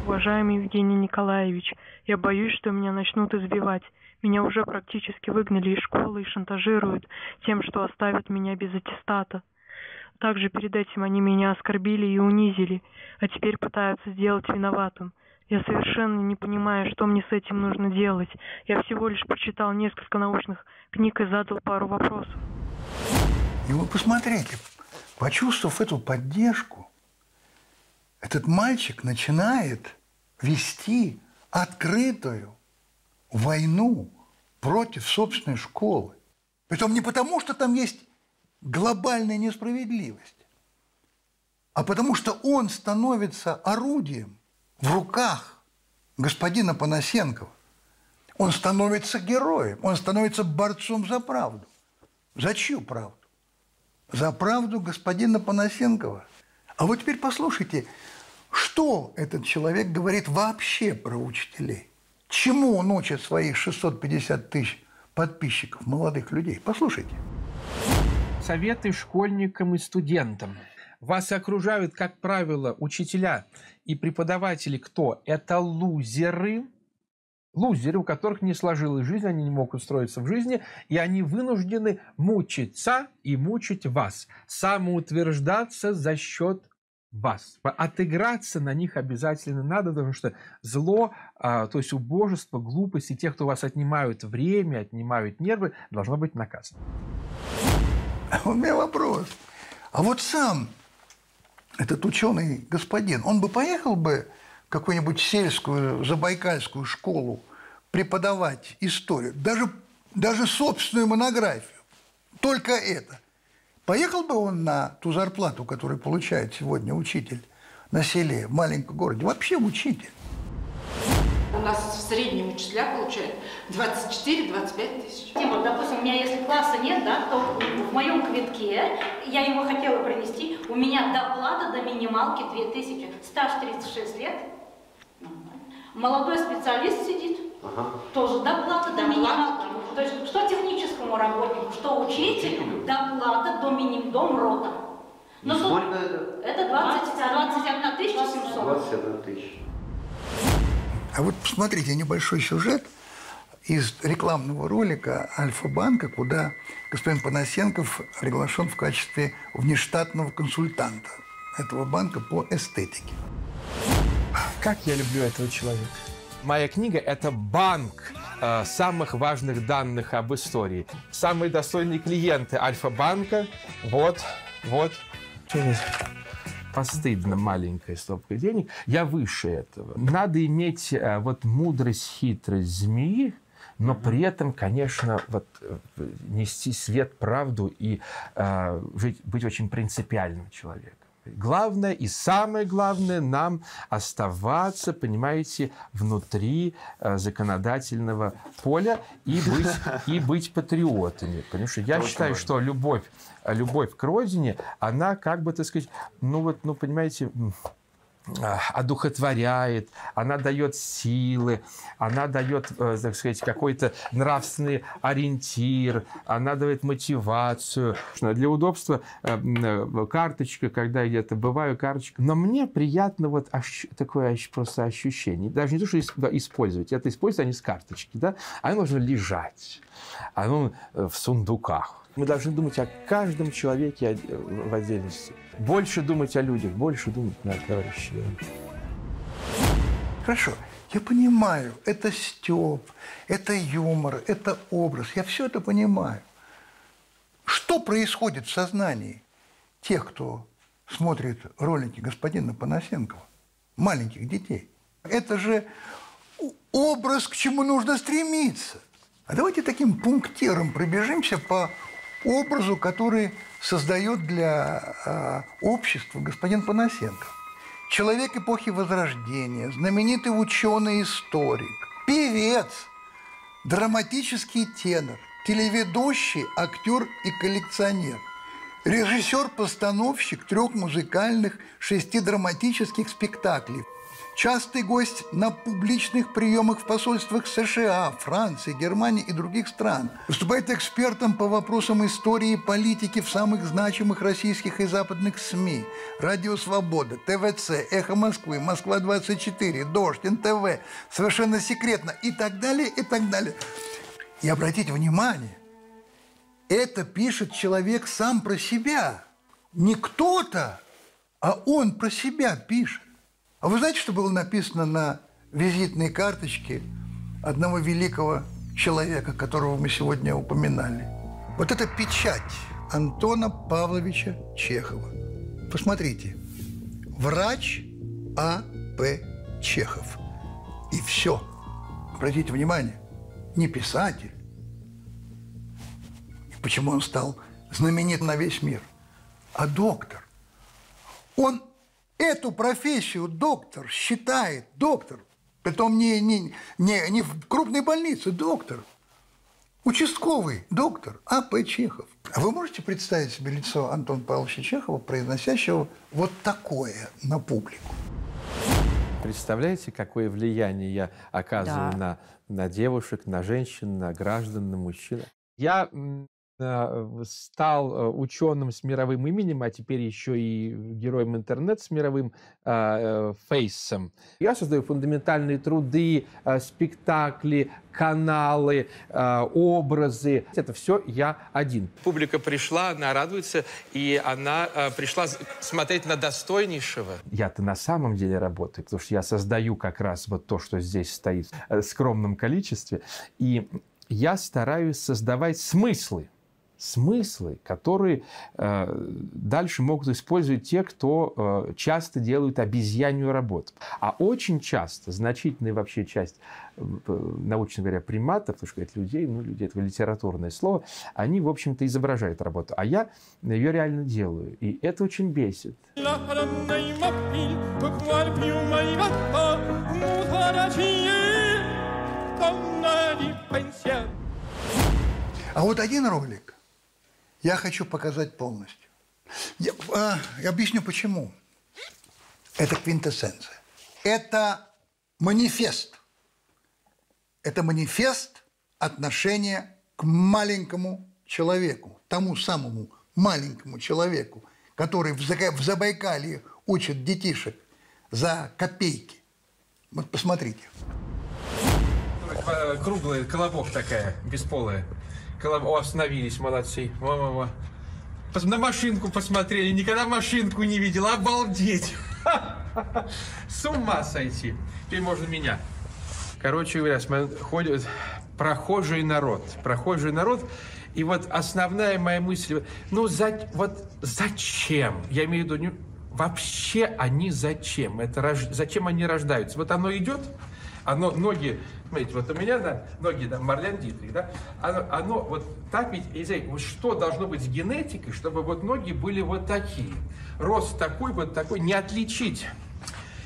Уважаемый Евгений Николаевич, я боюсь, что меня начнут избивать. Меня уже практически выгнали из школы и шантажируют тем, что оставят меня без аттестата. Также перед этим они меня оскорбили и унизили, а теперь пытаются сделать виноватым. Я совершенно не понимаю, что мне с этим нужно делать. Я всего лишь прочитал несколько научных книг и задал пару вопросов. И вы посмотрите, почувствовав эту поддержку, этот мальчик начинает вести открытую войну против собственной школы. Притом не потому, что там есть глобальная несправедливость, а потому что он становится орудием в руках господина Панасенкова, он становится героем, он становится борцом за правду. За чью правду? За правду господина Панасенкова. А вот теперь послушайте, что этот человек говорит вообще про учителей? Чему он учит своих 650 тысяч подписчиков, молодых людей? Послушайте. Советы школьникам и студентам. Вас окружают, как правило, учителя и преподаватели кто? Это лузеры, лузеры, у которых не сложилась жизнь, они не могут устроиться в жизни, и они вынуждены мучиться и мучить вас, самоутверждаться за счет вас. Отыграться на них обязательно надо, потому что зло, а, то есть убожество, глупость и тех, кто вас отнимают время, отнимают нервы, должно быть наказано. У меня вопрос. А вот сам этот ученый господин, он бы поехал бы в какую-нибудь сельскую забайкальскую школу преподавать историю, даже, даже собственную монографию, только это. Поехал бы он на ту зарплату, которую получает сегодня учитель на селе, в маленьком городе, вообще учитель. У нас в среднем учителя получают 24-25 тысяч. Вот, допустим, у меня если класса нет, да, то в моем квитке, я его хотела принести, у меня доплата до минималки 2000, стаж 36 лет. Молодой специалист сидит, ага. тоже доплата до минималки. То есть что техническому работнику, что учителю, доплата до минимум, до МРОТа. Но сколько это? Это 20, 21 тысяча 700. 21 тысяча. А вот посмотрите, небольшой сюжет из рекламного ролика Альфа-банка, куда господин Панасенков приглашен в качестве внештатного консультанта этого банка по эстетике. Как я люблю этого человека. Моя книга – это банк э, самых важных данных об истории. Самые достойные клиенты Альфа-банка. Вот, вот постыдно маленькая стопка денег, я выше этого. Надо иметь э, вот мудрость, хитрость змеи, но при этом, конечно, вот э, нести свет, правду и э, жить, быть очень принципиальным человеком. Главное и самое главное нам оставаться, понимаете, внутри э, законодательного поля и быть, и быть патриотами. Потому что я Это считаю, очень что любовь, любовь к родине, она как бы, так сказать, ну вот, ну понимаете, одухотворяет, она дает силы, она дает, э, так сказать, какой-то нравственный ориентир, она дает мотивацию. Для удобства э, э, карточка, когда я где-то бываю, карточка. Но мне приятно вот такое просто ощущение. Даже не то, что использовать. Это использовать, они с карточки. Да? Оно должно лежать. Оно в сундуках. Мы должны думать о каждом человеке в отдельности. Больше думать о людях, больше думать на товарищи. Хорошо, я понимаю, это стёб, это юмор, это образ, я все это понимаю. Что происходит в сознании тех, кто смотрит ролики господина Панасенкова, маленьких детей? Это же образ, к чему нужно стремиться. А давайте таким пунктиром пробежимся по образу, который создает для а, общества господин Панасенков. Человек эпохи Возрождения, знаменитый ученый-историк, певец, драматический тенор, телеведущий, актер и коллекционер, режиссер-постановщик трех музыкальных, шести драматических спектаклей, частый гость на публичных приемах в посольствах США, Франции, Германии и других стран. Выступает экспертом по вопросам истории и политики в самых значимых российских и западных СМИ. Радио «Свобода», ТВЦ, «Эхо Москвы», «Москва-24», «Дождь», НТВ, «Совершенно секретно» и так далее, и так далее. И обратите внимание, это пишет человек сам про себя. Не кто-то, а он про себя пишет. А вы знаете, что было написано на визитной карточке одного великого человека, которого мы сегодня упоминали? Вот это печать Антона Павловича Чехова. Посмотрите. Врач А.П. Чехов. И все. Обратите внимание, не писатель. И почему он стал знаменит на весь мир? А доктор. Он эту профессию доктор считает, доктор, притом не, не, не, не в крупной больнице, доктор, участковый доктор А.П. Чехов. А вы можете представить себе лицо Антона Павловича Чехова, произносящего вот такое на публику? Представляете, какое влияние я оказываю Да. на, на девушек, на женщин, на граждан, на мужчин? Я стал э, ученым с мировым именем, а теперь еще и героем интернет с мировым э, э, фейсом. Я создаю фундаментальные труды, э, спектакли, каналы, э, образы. Это все я один. Публика пришла, она радуется, и она пришла смотреть на достойнейшего. Я-то на самом деле работаю, потому что я создаю как раз вот то, что здесь стоит э, в скромном количестве. И я стараюсь создавать смыслы. Смыслы, которые э, дальше могут использовать те, кто э, часто делают обезьянью работу. А очень часто, значительная вообще часть, научно говоря, приматов, потому что это людей, ну, люди, это литературное слово, они, в общем-то, изображают работу. А я ее реально делаю. И это очень бесит. А вот один ролик я хочу показать полностью. Я, а, я объясню почему. Это квинтэссенция. Это манифест. Это манифест отношения к маленькому человеку, тому самому маленькому человеку, который в Забайкалье учит детишек за копейки. Вот посмотрите. Круглая, колобок такая, бесполая. Колоб... О, остановились, молодцы. Во-во-во. Пос- На машинку посмотрели, никогда машинку не видел, обалдеть. С ума сойти. Теперь можно меня. Короче говоря, ходит прохожий народ. Прохожий народ. И вот основная моя мысль, ну, за, вот зачем? Я имею в виду, вообще они зачем? Это. Зачем они рождаются? Вот оно идет, оно, ноги, смотрите, вот у меня, да, ноги, да, Марлен Дитрих, да, оно, оно вот так ведь, вот что должно быть с генетикой, чтобы вот ноги были вот такие, рост такой, вот такой, не отличить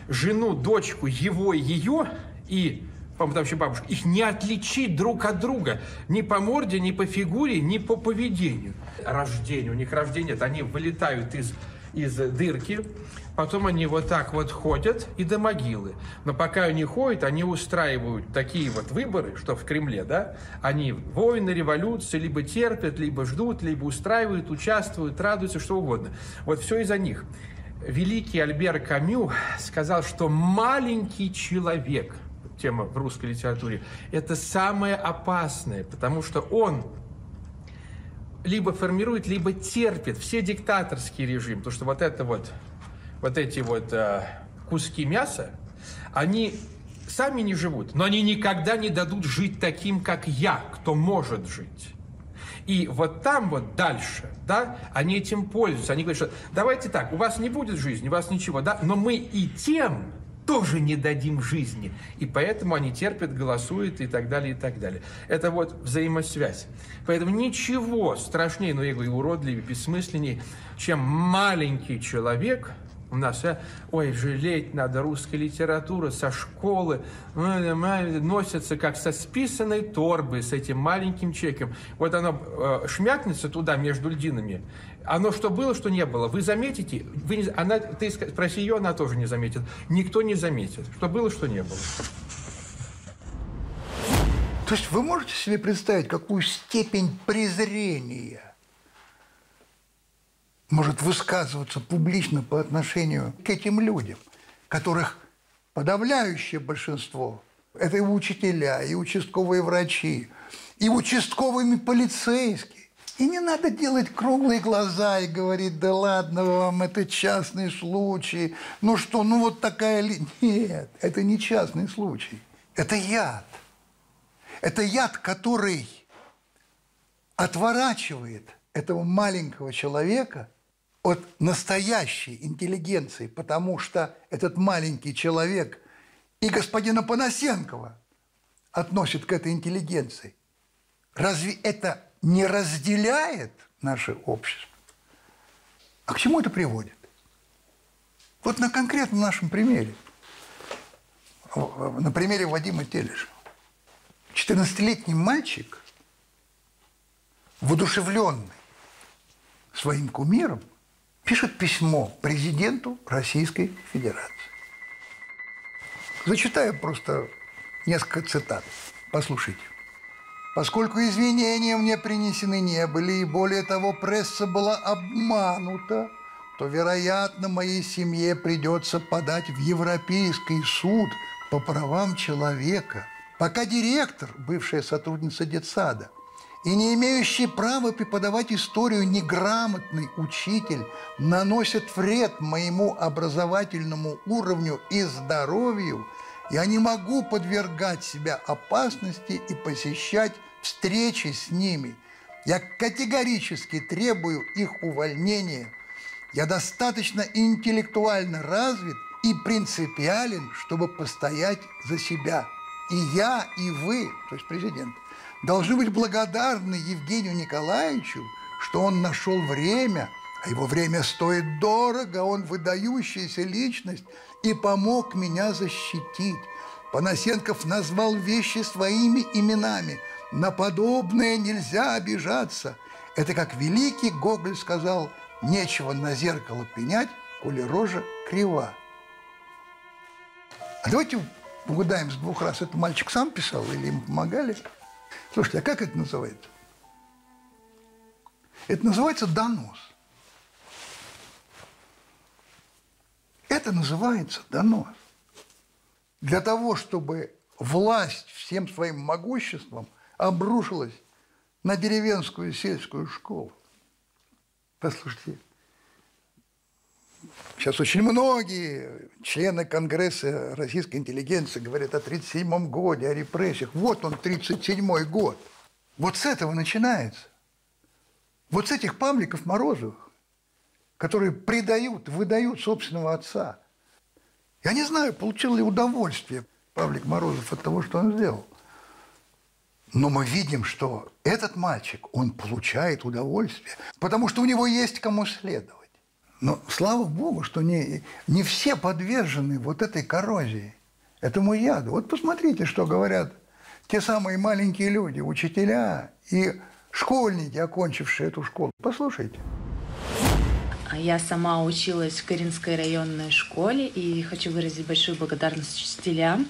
жену, дочку, его ее, и по-моему, там еще бабушка, их не отличить друг от друга ни по морде, ни по фигуре, ни по поведению. Рождение, у них рождение, они вылетают из, из дырки, потом они вот так вот ходят и до могилы. Но пока они ходят, они устраивают такие вот выборы, что в Кремле, да, они войны, революции, либо терпят, либо ждут, либо устраивают, участвуют, радуются, что угодно. Вот все из-за них. Великий Альбер Камю сказал, что маленький человек – тема в русской литературе, это самое опасное, потому что он либо формирует, либо терпит все диктаторские режимы, потому что вот это вот, вот эти вот э, куски мяса, они сами не живут, но они никогда не дадут жить таким, как я, кто может жить. И вот там вот дальше, да, они этим пользуются. Они говорят, что давайте так, у вас не будет жизни, у вас ничего, да, но мы и тем тоже не дадим жизни. И поэтому они терпят, голосуют и так далее, и так далее. Это вот взаимосвязь. Поэтому ничего страшнее, ну, я говорю, уродливее, бессмысленнее, чем маленький человек – у нас, а, ой, жалеть надо, русская литература со школы носится как со списанной торбы с этим маленьким человеком. Вот оно э, шмякнется туда между льдинами, оно что было, что не было, вы заметите, вы не, она, ты спроси ее, она тоже не заметит. Никто не заметит, что было, что не было. То есть вы можете себе представить, какую степень презрения может высказываться публично по отношению к этим людям, которых подавляющее большинство – это и учителя, и участковые врачи, и участковыми полицейские. И не надо делать круглые глаза и говорить, да ладно вам, это частный случай. Ну что, ну вот такая ли... Нет, это не частный случай. Это яд. Это яд, который отворачивает этого маленького человека от настоящей интеллигенции, потому что этот маленький человек и господина Панасенкова относит к этой интеллигенции. Разве это не разделяет наше общество. А к чему это приводит? Вот на конкретном нашем примере. На примере Вадима Телеша. 14-летний мальчик, воодушевленный своим кумиром, пишет письмо президенту Российской Федерации. Зачитаю просто несколько цитат. Послушайте. Поскольку извинения мне принесены не были, и более того, пресса была обманута, то, вероятно, моей семье придется подать в Европейский суд по правам человека. Пока директор, бывшая сотрудница детсада, и не имеющий права преподавать историю неграмотный учитель наносит вред моему образовательному уровню и здоровью – я не могу подвергать себя опасности и посещать встречи с ними. Я категорически требую их увольнения. Я достаточно интеллектуально развит и принципиален, чтобы постоять за себя. И я, и вы, то есть президент, должны быть благодарны Евгению Николаевичу, что он нашел время, а его время стоит дорого, он выдающаяся личность, и помог меня защитить. Панасенков назвал вещи своими именами. На подобное нельзя обижаться. Это как великий Гоголь сказал, нечего на зеркало пенять, коли рожа крива. А давайте угадаем с двух раз, это мальчик сам писал или ему помогали? Слушайте, а как это называется? Это называется донос. Это называется донос. Для того, чтобы власть всем своим могуществом обрушилась на деревенскую сельскую школу. Послушайте, сейчас очень многие члены Конгресса российской интеллигенции говорят о 1937 годе, о репрессиях. Вот он, 1937 год. Вот с этого начинается. Вот с этих Павликов Морозовых которые предают, выдают собственного отца. Я не знаю, получил ли удовольствие Павлик Морозов от того, что он сделал. Но мы видим, что этот мальчик, он получает удовольствие, потому что у него есть кому следовать. Но слава богу, что не, не все подвержены вот этой коррозии, этому яду. Вот посмотрите, что говорят те самые маленькие люди, учителя и школьники, окончившие эту школу. Послушайте. Я сама училась в Каринской районной школе и хочу выразить большую благодарность учителям,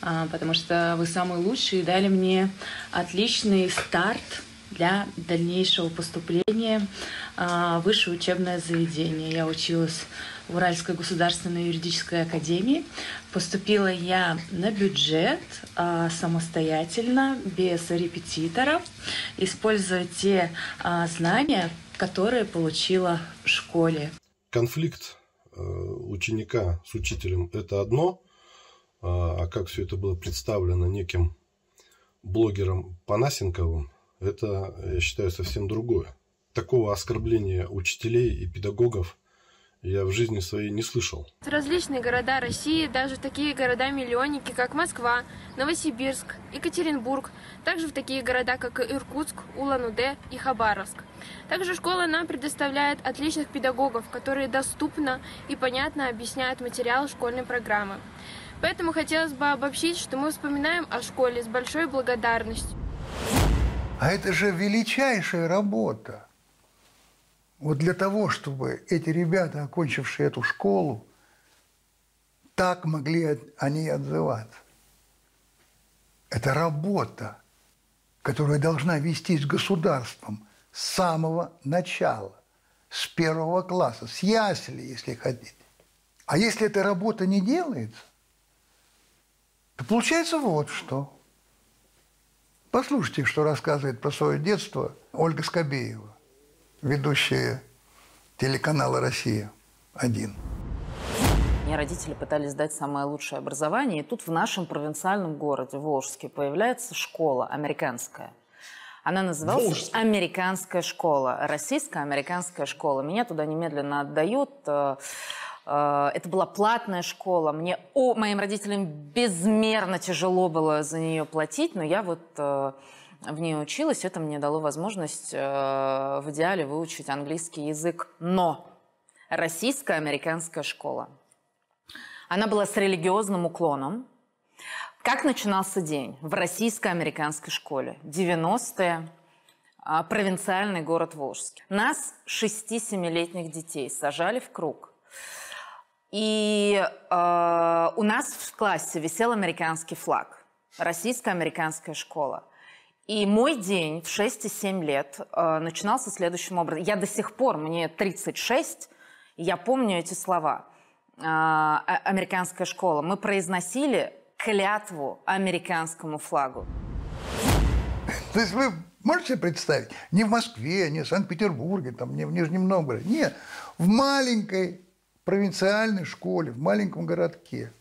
а, потому что вы самые лучшие и дали мне отличный старт для дальнейшего поступления а, в высшее учебное заведение. Я училась в Уральской государственной юридической академии. Поступила я на бюджет а, самостоятельно, без репетитора, используя те знания, которые получила в школе. Конфликт э, ученика с учителем – это одно, а как все это было представлено неким блогером Панасенковым, это, я считаю, совсем другое. Такого оскорбления учителей и педагогов я в жизни своей не слышал. Различные города России, даже такие города-миллионники, как Москва, Новосибирск, Екатеринбург, также в такие города, как Иркутск, Улан-Удэ и Хабаровск. Также школа нам предоставляет отличных педагогов, которые доступно и понятно объясняют материал школьной программы. Поэтому хотелось бы обобщить, что мы вспоминаем о школе с большой благодарностью. А это же величайшая работа. Вот для того, чтобы эти ребята, окончившие эту школу, так могли они отзываться. Это работа, которая должна вестись государством с самого начала, с первого класса, с ясли, если хотите. А если эта работа не делается, то получается вот что – Послушайте, что рассказывает про свое детство Ольга Скобеева, ведущая телеканала «Россия-1». Мне родители пытались дать самое лучшее образование, и тут в нашем провинциальном городе Волжске появляется школа американская. Она называлась Волжск. «Американская школа», российская американская школа. Меня туда немедленно отдают. Э, Э, это была платная школа. Мне, о, моим родителям безмерно тяжело было за нее платить, но я вот э, в ней училась. Это мне дало возможность э, в идеале выучить английский язык. Но российская американская школа. Она была с религиозным уклоном. Как начинался день в российско-американской школе? 90-е, провинциальный город Волжский. Нас, 6-7-летних детей, сажали в круг – и э, у нас в классе висел американский флаг, российско-американская школа. И мой день в 6-7 лет э, начинался следующим образом. Я до сих пор, мне 36, я помню эти слова. Э, американская школа. Мы произносили клятву американскому флагу. То есть вы можете себе представить? Не в Москве, не в Санкт-Петербурге, там, не в Нижнем Новгороде. Нет, в маленькой провинциальной школе, в маленьком городке,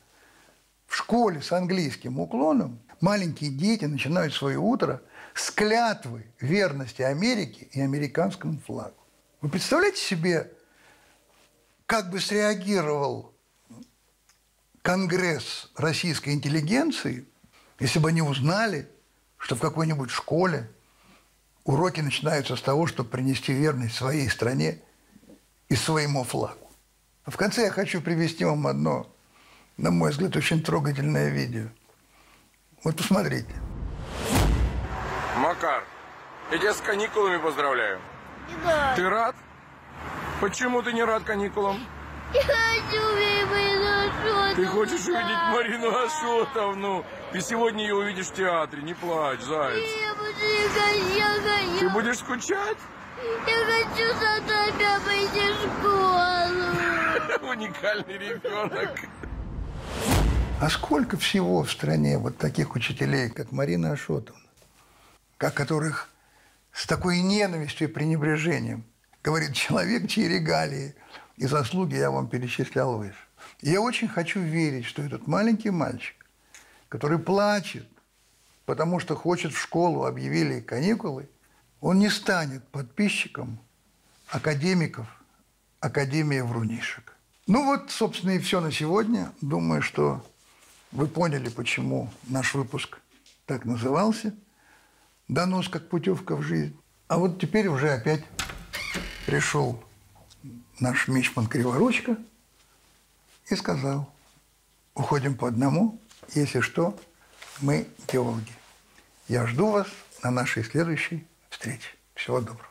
в школе с английским уклоном, маленькие дети начинают свое утро с клятвы верности Америке и американскому флагу. Вы представляете себе, как бы среагировал Конгресс российской интеллигенции, если бы они узнали, что в какой-нибудь школе уроки начинаются с того, чтобы принести верность своей стране и своему флагу. В конце я хочу привести вам одно, на мой взгляд, очень трогательное видео. Вот посмотрите. Макар, я тебя с каникулами поздравляю. Да. Ты рад? Почему ты не рад каникулам? Я хочу увидеть Марину Ашотовну. Ты хочешь увидеть Марину Ашотовну? Ты сегодня ее увидишь в театре, не плачь, заяц. Я буду я хочу. Ты будешь скучать? Я хочу завтра пойти в школу. Уникальный ребенок. А сколько всего в стране вот таких учителей, как Марина Ашотовна, как которых с такой ненавистью и пренебрежением говорит человек, чьи регалии и заслуги я вам перечислял выше. И я очень хочу верить, что этот маленький мальчик, который плачет, потому что хочет в школу, объявили каникулы – он не станет подписчиком академиков Академия врунишек. Ну вот, собственно, и все на сегодня. Думаю, что вы поняли, почему наш выпуск так назывался. Донос как путевка в жизнь. А вот теперь уже опять пришел наш мичман Криворучка и сказал, уходим по одному, если что, мы геологи. Я жду вас на нашей следующей встрече. Всего доброго.